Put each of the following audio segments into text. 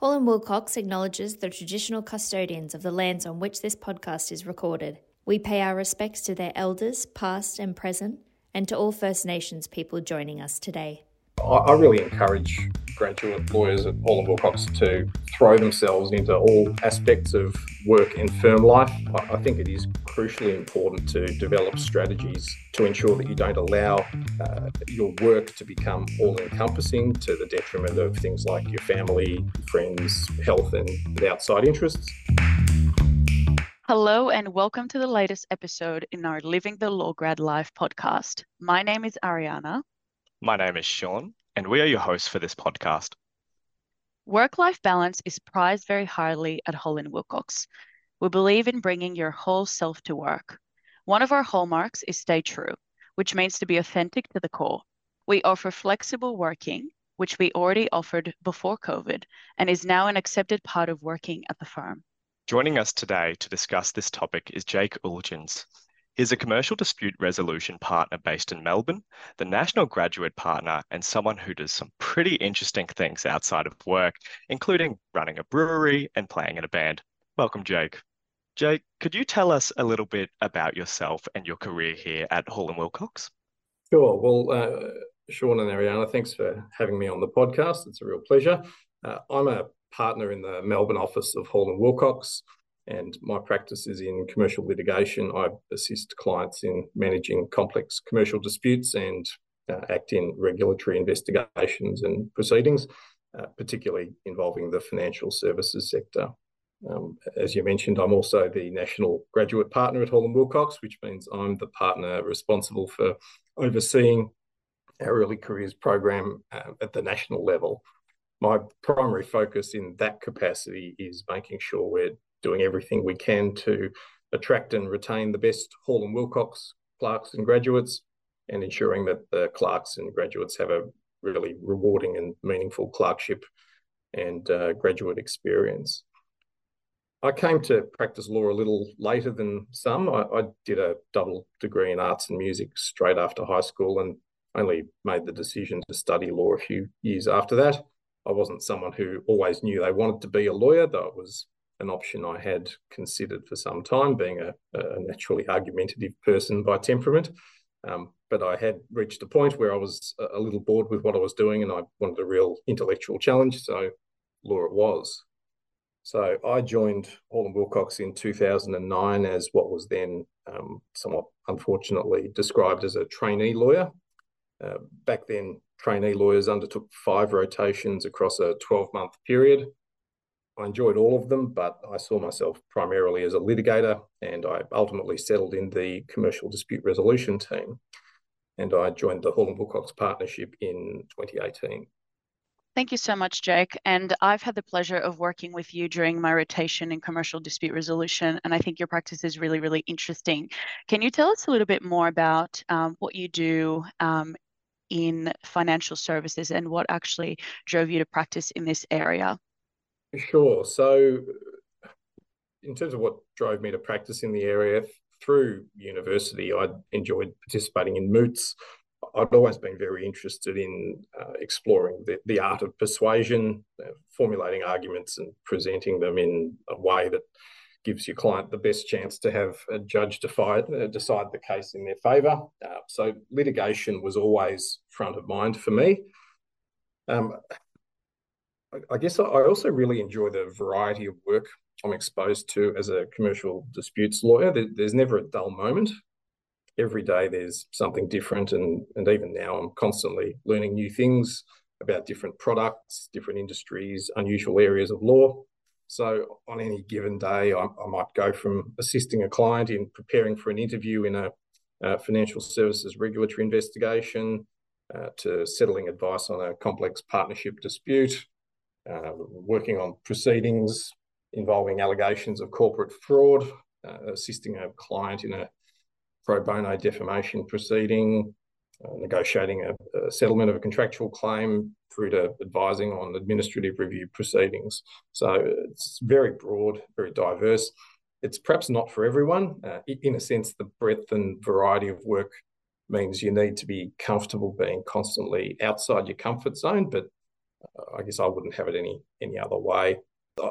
Hall and Wilcox acknowledges the traditional custodians of the lands on which this podcast is recorded. We pay our respects to their elders, past and present, and to all First Nations people joining us today. I really encourage graduate lawyers at Hall and Wilcox to throw themselves into all aspects of work and firm life. I think it is crucially important to develop strategies to ensure that you don't allow uh, your work to become all encompassing to the detriment of things like your family, friends, health, and outside interests. Hello, and welcome to the latest episode in our Living the Law Grad Life podcast. My name is Ariana. My name is Sean, and we are your hosts for this podcast. Work life balance is prized very highly at Hall and Wilcox. We believe in bringing your whole self to work. One of our hallmarks is stay true, which means to be authentic to the core. We offer flexible working, which we already offered before COVID and is now an accepted part of working at the firm. Joining us today to discuss this topic is Jake Uljans. He's a commercial dispute resolution partner based in Melbourne, the national graduate partner, and someone who does some pretty interesting things outside of work, including running a brewery and playing in a band. Welcome, Jake. Jake, could you tell us a little bit about yourself and your career here at Hall and Wilcox? Sure. Well, uh, Sean and Ariana, thanks for having me on the podcast. It's a real pleasure. Uh, I'm a partner in the Melbourne office of Hall and Wilcox, and my practice is in commercial litigation. I assist clients in managing complex commercial disputes and uh, act in regulatory investigations and proceedings, uh, particularly involving the financial services sector. Um, as you mentioned, I'm also the national graduate partner at Hall and Wilcox, which means I'm the partner responsible for overseeing our early careers program uh, at the national level. My primary focus in that capacity is making sure we're doing everything we can to attract and retain the best Hall and Wilcox clerks and graduates, and ensuring that the clerks and graduates have a really rewarding and meaningful clerkship and uh, graduate experience. I came to practice law a little later than some. I, I, did a double degree in arts and music straight after high school and only made the decision to study law a few years after that. I wasn't someone who always knew they wanted to be a lawyer, though it was an option I had considered for some time, being a, a naturally argumentative person by temperament. Um, but I had reached a point where I was a little bored with what I was doing and I wanted a real intellectual challenge. So law it was. So I joined Hall and Wilcox in 2009 as what was then um, somewhat unfortunately described as a trainee lawyer. Uh, back then, trainee lawyers undertook five rotations across a 12 month period. I enjoyed all of them, but I saw myself primarily as a litigator, and I ultimately settled in the commercial dispute resolution team. And I joined the Hall and Wilcox partnership in 2018. Thank you so much, Jake. And I've had the pleasure of working with you during my rotation in commercial dispute resolution. And I think your practice is really, really interesting. Can you tell us a little bit more about um, what you do um, in financial services and what actually drove you to practice in this area? Sure. So, in terms of what drove me to practice in the area, through university, I enjoyed participating in moots. I'd always been very interested in uh, exploring the, the art of persuasion, uh, formulating arguments and presenting them in a way that gives your client the best chance to have a judge decide, uh, decide the case in their favour. Uh, so litigation was always front of mind for me. Um, I, guess I also really enjoy the variety of work I'm exposed to as a commercial disputes lawyer. There's never a dull moment. Every day there's something different and and even now i'm constantly learning new things about different products different industries unusual areas of law. So on any given day i, I might go from assisting a client in preparing for an interview in a, a financial services regulatory investigation uh, to settling advice on a complex partnership dispute uh, working on proceedings involving allegations of corporate fraud uh, assisting a client in a pro bono defamation proceeding, uh, negotiating a, a, settlement of a contractual claim through to advising on administrative review proceedings. So it's very broad, very diverse. It's perhaps not for everyone. Uh, in a sense, the breadth and variety of work means you need to be comfortable being constantly outside your comfort zone, but I guess I wouldn't have it any any other way.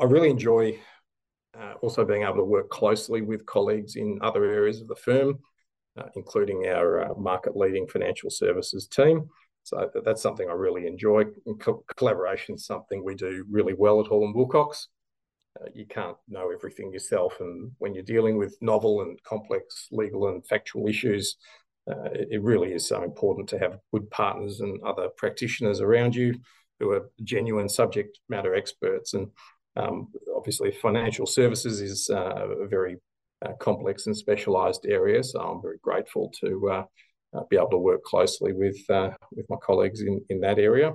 I really enjoy uh, also being able to work closely with colleagues in other areas of the firm, uh, including our uh, market leading financial services team. So that's something I really enjoy. Co- collaboration is something we do really well at Hall and Wilcox. Uh, you can't know everything yourself, and when you're dealing with novel and complex legal and factual issues, uh, it, it, really is so important to have good partners and other practitioners around you who are genuine subject matter experts. And um, obviously, financial services is uh, a very uh, complex and specialised area, so I'm very grateful to uh, uh, be able to work closely with with my colleagues in in that area.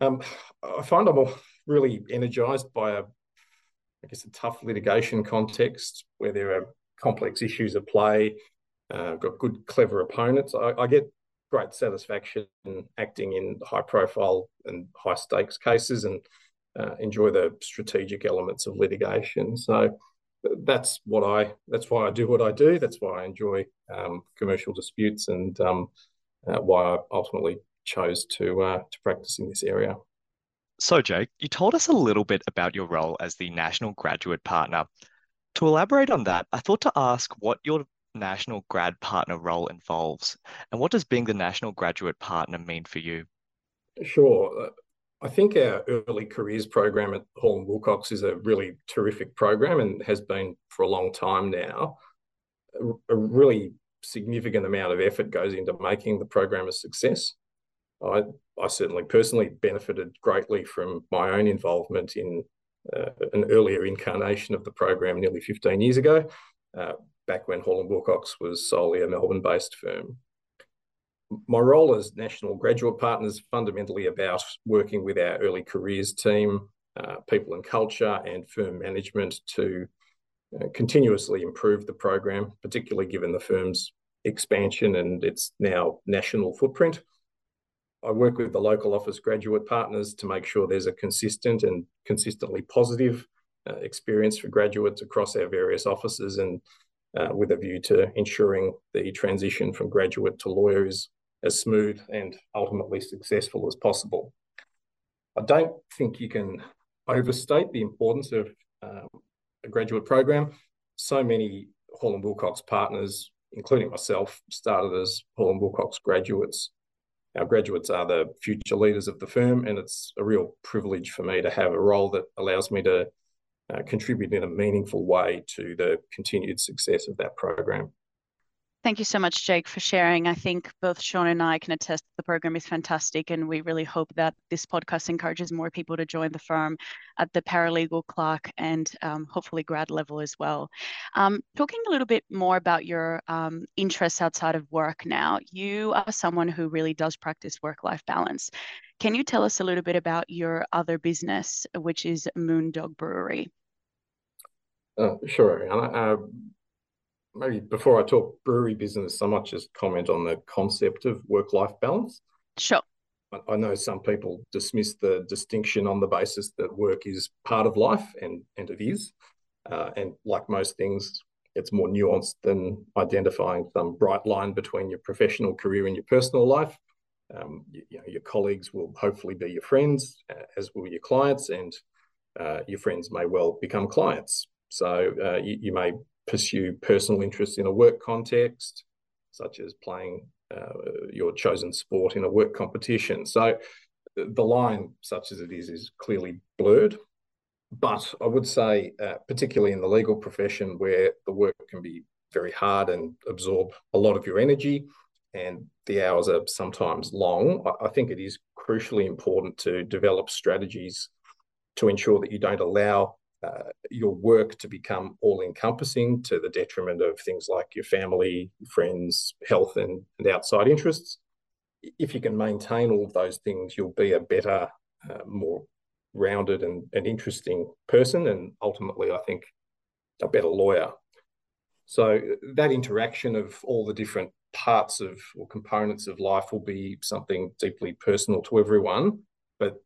Um, I find I'm really energised by a I guess, a tough litigation context where there are complex issues at play, uh, I've got good, clever opponents. I, I, get great satisfaction acting in high profile and high stakes cases and uh, enjoy the strategic elements of litigation. So that's what I, that's why I do what I do. That's why I enjoy um, commercial disputes and um, uh, why I ultimately chose to, uh, to practice in this area. So, Jake, you told us a little bit about your role as the National Graduate Partner. To elaborate on that, I thought to ask what your National Grad Partner role involves and what does being the National Graduate Partner mean for you? Sure. Uh, I think our early careers program at Hall and Wilcox is a really terrific program and has been for a long time now. A really significant amount of effort goes into making the program a success. I, I certainly personally benefited greatly from my own involvement in uh, an earlier incarnation of the program nearly 15 years ago, uh, back when Hall and Wilcox was solely a Melbourne-based firm. My role as National Graduate Partner is fundamentally about working with our early careers team, uh, people and culture, and firm management to uh, continuously improve the program, particularly given the firm's expansion and its now national footprint. I work with the local office graduate partners to make sure there's a consistent and consistently positive uh, experience for graduates across our various offices and uh, with a view to ensuring the transition from graduate to lawyer is as smooth and ultimately successful as possible. I don't think you can overstate the importance of um, a graduate program. So many Hall and Wilcox partners, including myself, started as Hall and Wilcox graduates our graduates are the future leaders of the firm, and it's a real privilege for me to have a role that allows me to uh, contribute in a meaningful way to the continued success of that program. Thank you so much, Jake, for sharing. I think both Sean and I can attest the program is fantastic, and we really hope that this podcast encourages more people to join the firm at the paralegal, clerk, and um, hopefully grad level as well. Um, talking a little bit more about your um, interests outside of work now, you are someone who really does practice work life balance. Can you tell us a little bit about your other business, which is Moondog Brewery? Uh, sure, Ariana. Uh, maybe before I talk brewery business, I might just comment on the concept of work life balance. Sure. I know some people dismiss the distinction on the basis that work is part of life, and, and it is. Uh, and like most things, it's more nuanced than identifying some bright line between your professional career and your personal life. Um, you, you, know, your colleagues will hopefully be your friends, uh, as will your clients, and uh, your friends may well become clients. So uh, you, you, may pursue personal interests in a work context, such as playing uh, your chosen sport in a work competition. So the line, such as it is, is clearly blurred. But I would say, uh, particularly in the legal profession, where the work can be very hard and absorb a lot of your energy, and the hours are sometimes long, I, I think it is crucially important to develop strategies to ensure that you don't allow uh, your work to become all encompassing to the detriment of things like your family, friends, health, and, and outside interests. If you can maintain all of those things, you'll be a better, uh, more rounded and, and interesting person, and ultimately, I think, a better lawyer. So, that interaction of all the different parts of or components of life will be something deeply personal to everyone, but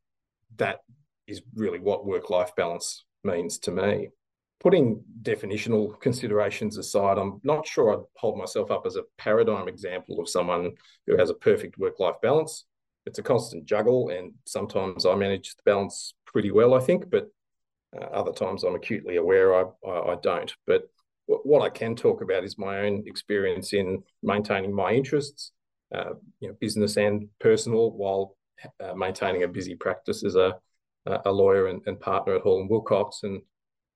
that is really what work life balance means to me. Putting definitional considerations aside, I'm not sure I'd hold myself up as a paradigm example of someone who has a perfect work life balance. it's a constant juggle, and sometimes I manage the balance pretty well, I think, but uh, other times I'm acutely aware I, I, I don't. But what I can talk about is my own experience in maintaining my interests, uh, you know, business and personal, while uh, maintaining a busy practice as a a lawyer and, and partner at Hall and Wilcox, and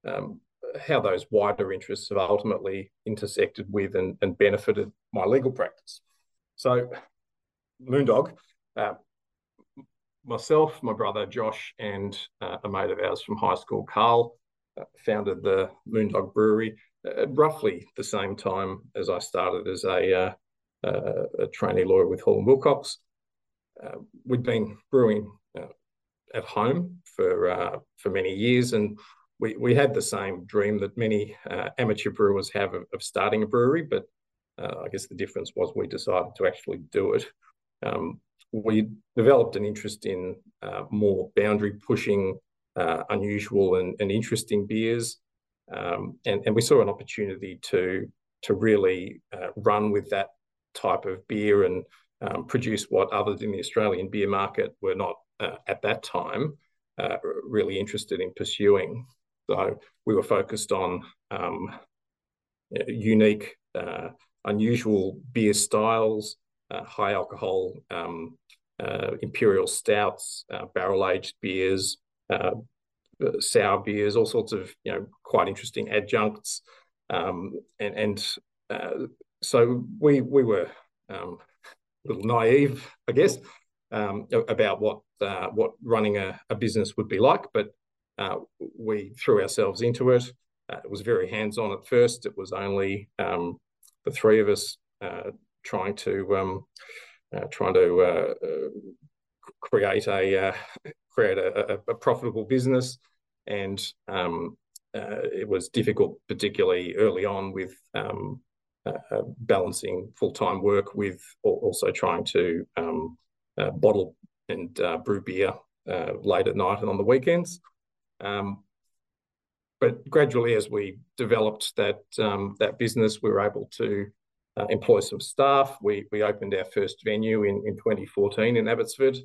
um, how those wider interests have ultimately intersected with and, and benefited my legal practice. So, Moondog, uh, myself, my brother Josh, and uh, a mate of ours from high school, Carl, uh, founded the Moondog Brewery at roughly the same time as I started as a, uh, a trainee lawyer with Hall and Wilcox. Uh, we'd been brewing at home for for many years, and we, we had the same dream that many amateur brewers have of, of starting a brewery, but uh, I guess the difference was we decided to actually do it. Um, we developed an interest in uh, more boundary pushing, uh, unusual and, and, interesting beers. Um, and, and we saw an opportunity to, to really uh, run with that type of beer and um, produce what others in the Australian beer market were not uh, at that time uh, really interested in pursuing. So we were focused on um, unique uh, unusual beer styles, uh, high alcohol um, uh, imperial stouts, uh, barrel aged beers, uh, uh, sour beers, all sorts of you know quite interesting adjuncts, um, and and uh, so we we were um, a little naive, I guess, um, about what what running a, a, business would be like, but we threw ourselves into it. it was very hands on at first. It was only um, the three of us uh, trying to um, uh, trying to uh, uh create a uh, create a, a, profitable business, and um, uh, it was difficult, particularly early on, with um, balancing full time work with also trying to um, bottle and brew beer late at night and on the weekends. Um, but gradually, as we developed that um, that business, we were able to uh, employ some staff. We we opened our first venue in, in 2014 in Abbotsford,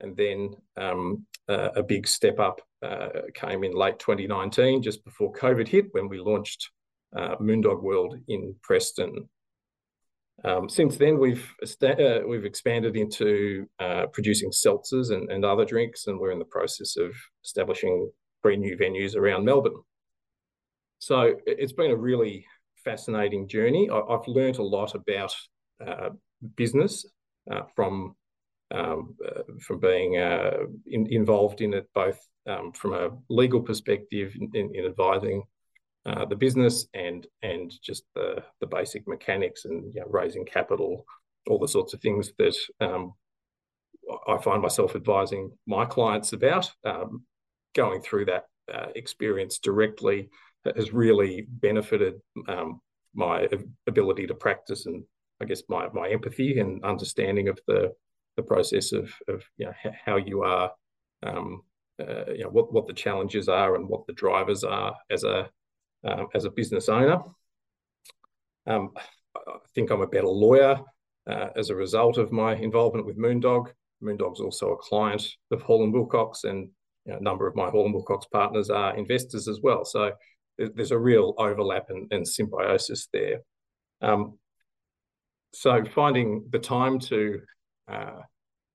and then um, uh, a big step up uh, came in late 2019, just before COVID hit, when we launched uh, Moondog World in Preston. Um, since then, we've uh, we've expanded into uh, producing seltzers and, and other drinks, and we're in the process of establishing three new venues around Melbourne. So it's been a really fascinating journey. I, have learned a lot about uh, business uh, from um, uh, from being uh, in, involved in it, both um, from a legal perspective in, in advising uh, the business and and just the the basic mechanics and you know, raising capital, all the sorts of things that um, I find myself advising my clients about. Um, going through that uh, experience directly has really benefited um, my ability to practice and I guess my my empathy and understanding of the the process of of you know how you are um, uh, you know what what the challenges are and what the drivers are as a um, as a business owner. Um, I think I'm a better lawyer uh, as a result of my involvement with Moondog. Moondog's also a client of Hall and Wilcox, and you know, a number of my Hall and Wilcox partners are investors as well. So there's a real overlap and, and symbiosis there. Um, so finding the time to uh,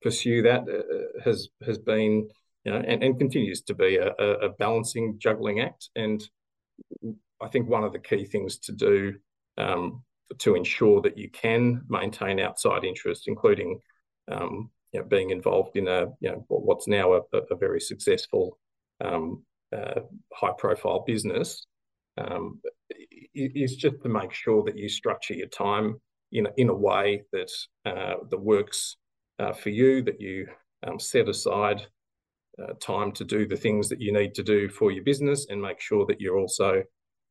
pursue that uh, has has been you know and, and continues to be a, a, balancing juggling act and I think one of the key things to do um, to ensure that you can maintain outside interest, including um, you know, being involved in a you know what's now a, a very successful um, uh, high profile business um, is just to make sure that you structure your time in a, in a way that uh, that works uh, for you, that you um, set aside uh, time to do the things that you need to do for your business, and make sure that you're also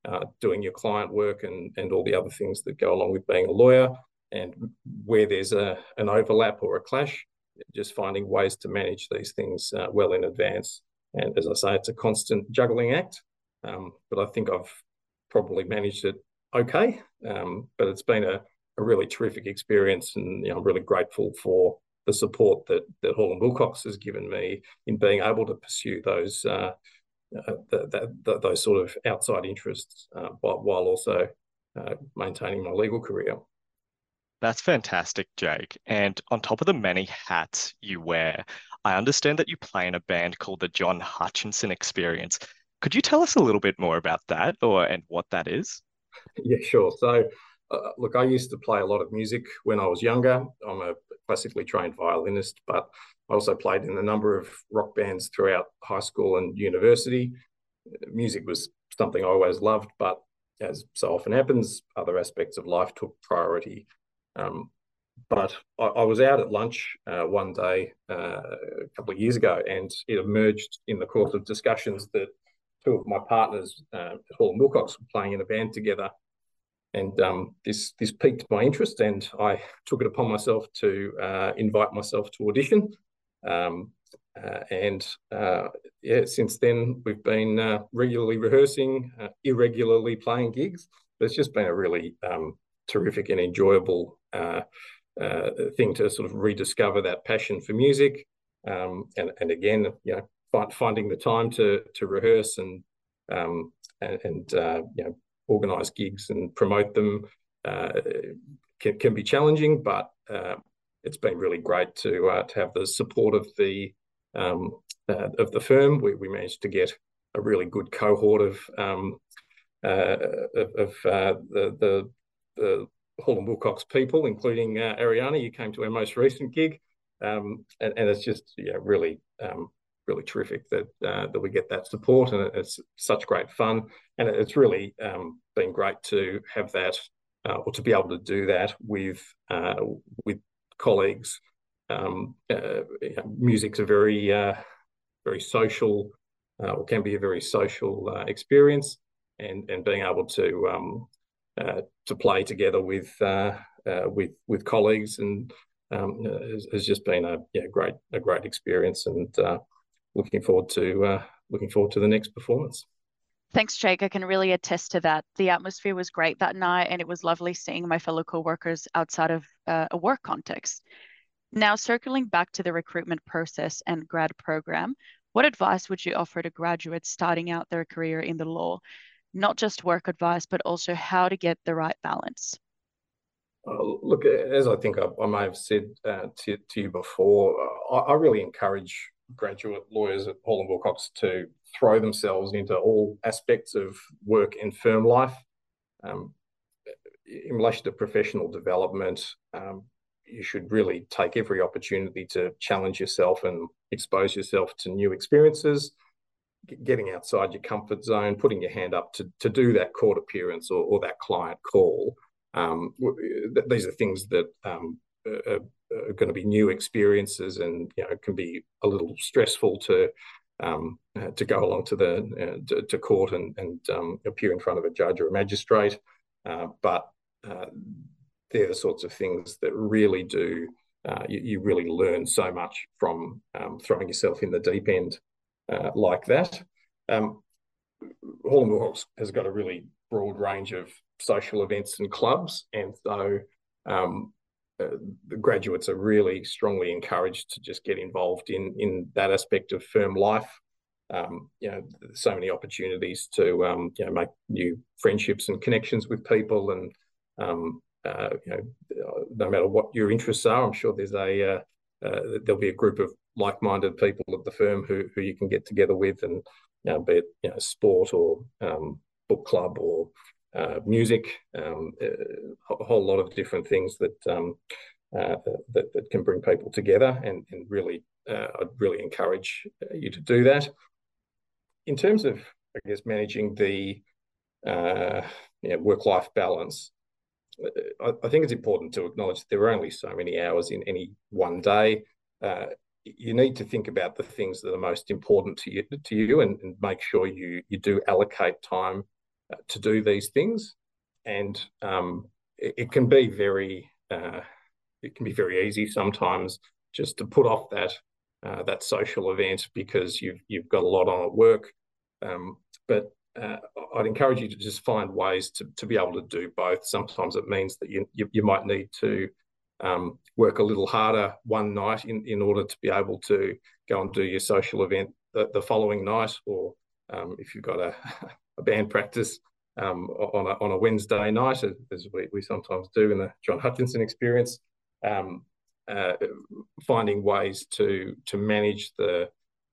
uh, doing your client work and and all the other things that go along with being a lawyer. And where there's a an overlap or a clash, just finding ways to manage these things uh, well in advance. And as I say, it's a constant juggling act. Um, but I think I've probably managed it okay. Um, but it's been a, a, really terrific experience, and you know, I'm really grateful for the support that that Hall and Wilcox has given me in being able to pursue those uh, uh, those sort of outside interests uh, while, while also uh, maintaining my legal career. That's fantastic, Jake. And on top of the many hats you wear, I understand that you play in a band called the John Hutchinson Experience. Could you tell us a little bit more about that or and what that is? Yeah, sure. So, uh, look, I used to play a lot of music when I was younger. I'm a classically trained violinist, but I also played in a number of rock bands throughout high school and university. Music was something I always loved, but as so often happens, other aspects of life took priority. Um, but I, I, was out at lunch uh, one day uh, a couple of years ago, and it emerged in the course of discussions that two of my partners uh, Hall and Wilcox were playing in a band together, and um, this this piqued my interest, and I took it upon myself to uh, invite myself to audition. Um, uh, and uh, yeah, since then we've been uh, regularly rehearsing, uh, irregularly playing gigs. But it's just been a really um, terrific and enjoyable uh, uh, thing to sort of rediscover that passion for music. Um, and and again, you know, find, finding the time to to rehearse and um, and, and you know organize gigs and promote them can, can be challenging, but it's been really great to uh, to have the support of the um, uh, of the firm. We, we managed to get a really good cohort of um, uh, of, uh, the, the the Hall and Wilcox people, including uh, Ariana. You came to our most recent gig, um, and, and it's just yeah really um, really terrific that uh, that we get that support, and it's such great fun, and it's really um, been great to have that. Uh, or to be able to do that with uh, with colleagues. Um, uh, music's a very, uh, very social, uh, or can be a very social uh, experience, and and being able to um, uh, to play together with uh, with with colleagues and um, has, has, just been a yeah great a great experience, and looking forward to looking forward to the next performance. Thanks, Jake. I can really attest to that. The atmosphere was great that night, and it was lovely seeing my fellow co-workers outside of uh, a work context. Now, circling back to the recruitment process and grad program, what advice would you offer to graduates starting out their career in the law? Not just work advice, but also how to get the right balance. Uh, look, as I think I, I may have said uh, to, to, you before, uh, I, I, really encourage graduate lawyers at Hall and Wilcox to throw themselves into all aspects of work and firm life. Um, in relation to professional development, um, you should really take every opportunity to challenge yourself and expose yourself to new experiences, getting outside your comfort zone, putting your hand up to, to do that court appearance or, or that client call. Um, these are things that um, are, going to be new experiences and you know can be a little stressful to um, uh, to go along to the uh, to, to, court and, and um, appear in front of a judge or a magistrate. Uh, but uh, they're the sorts of things that really do you, you, really learn so much from um, throwing yourself in the deep end like that. Um, Hall has got a really broad range of social events and clubs, and so um, uh, the graduates are really strongly encouraged to just get involved in in that aspect of firm life. Um, you know, so many opportunities to um, you know make new friendships and connections with people, and um, uh, you know, no matter what your interests are, I'm sure there's a uh, uh, there'll be a group of like-minded people at the firm who who you can get together with, and you know, be it you know sport or um, book club or uh, music, um, uh, a whole lot of different things that um, uh, that, that can bring people together, and and really, I'd really encourage you to do that. In terms of, I guess, managing the you know, work-life balance, I, I, think it's important to acknowledge there are only so many hours in any one day. Uh, you need to think about the things that are most important to you to you and, and make sure you you do allocate time uh, to do these things and um, it, it, can be very uh, it can be very easy sometimes just to put off that uh, that social event because you've you've got a lot on at work um, but uh, I'd encourage you to just find ways to, to be able to do both. Sometimes it means that you, you, you might need to um, work a little harder one night in, in order to be able to go and do your social event the, the following night, or um, if you've got a, a band practice um, on, a, on a Wednesday night, as we, we sometimes do in the John Hutchinson experience, um, uh, finding ways to to manage the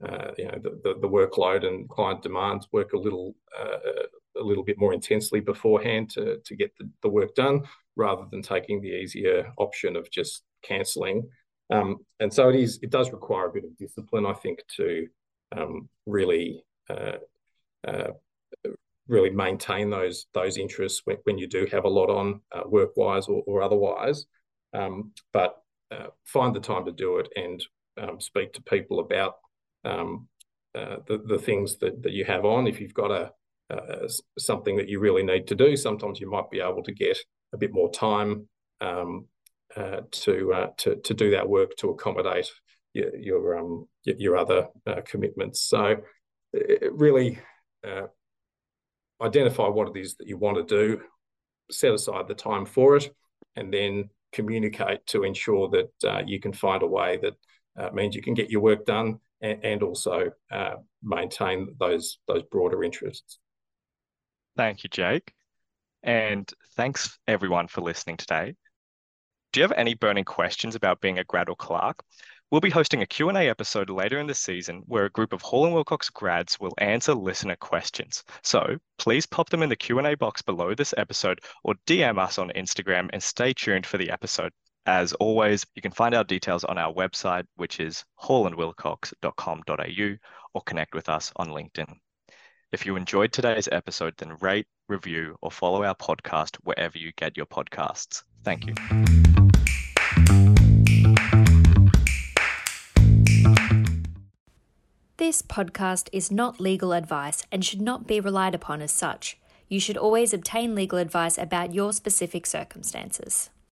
uh, you know the, the, the, workload and client demands, work a little uh, a little bit more intensely beforehand to to get the, the work done, rather than taking the easier option of just cancelling. Um, and so it is. It does require a bit of discipline, I think, to um, really uh, uh, really maintain those those interests when, when you do have a lot on uh, work wise or, or otherwise. Um, but uh, find the time to do it and um, speak to people about um, uh, the the things that that you have on. If you've got a something that you really need to do, sometimes you might be able to get a bit more time um, uh, to, uh, to to do that work to accommodate your your, um, your other uh, commitments. So really identify what it is that you want to do, set aside the time for it, and then communicate to ensure that uh, you can find a way that uh, means you can get your work done and, and also maintain those those broader interests. Thank you, Jake. And thanks everyone for listening today. Do you have any burning questions about being a grad or clerk? We'll be hosting a Q&A episode later in the season where a group of Hall and Wilcox grads will answer listener questions. So please pop them in the Q&A box below this episode or DM us on Instagram and stay tuned for the episode. As always, you can find our details on our website, which is hallandwilcox.com.au, or connect with us on LinkedIn. If you enjoyed today's episode, then rate, review, or follow our podcast wherever you get your podcasts. Thank you. This podcast is not legal advice and should not be relied upon as such. You should always obtain legal advice about your specific circumstances.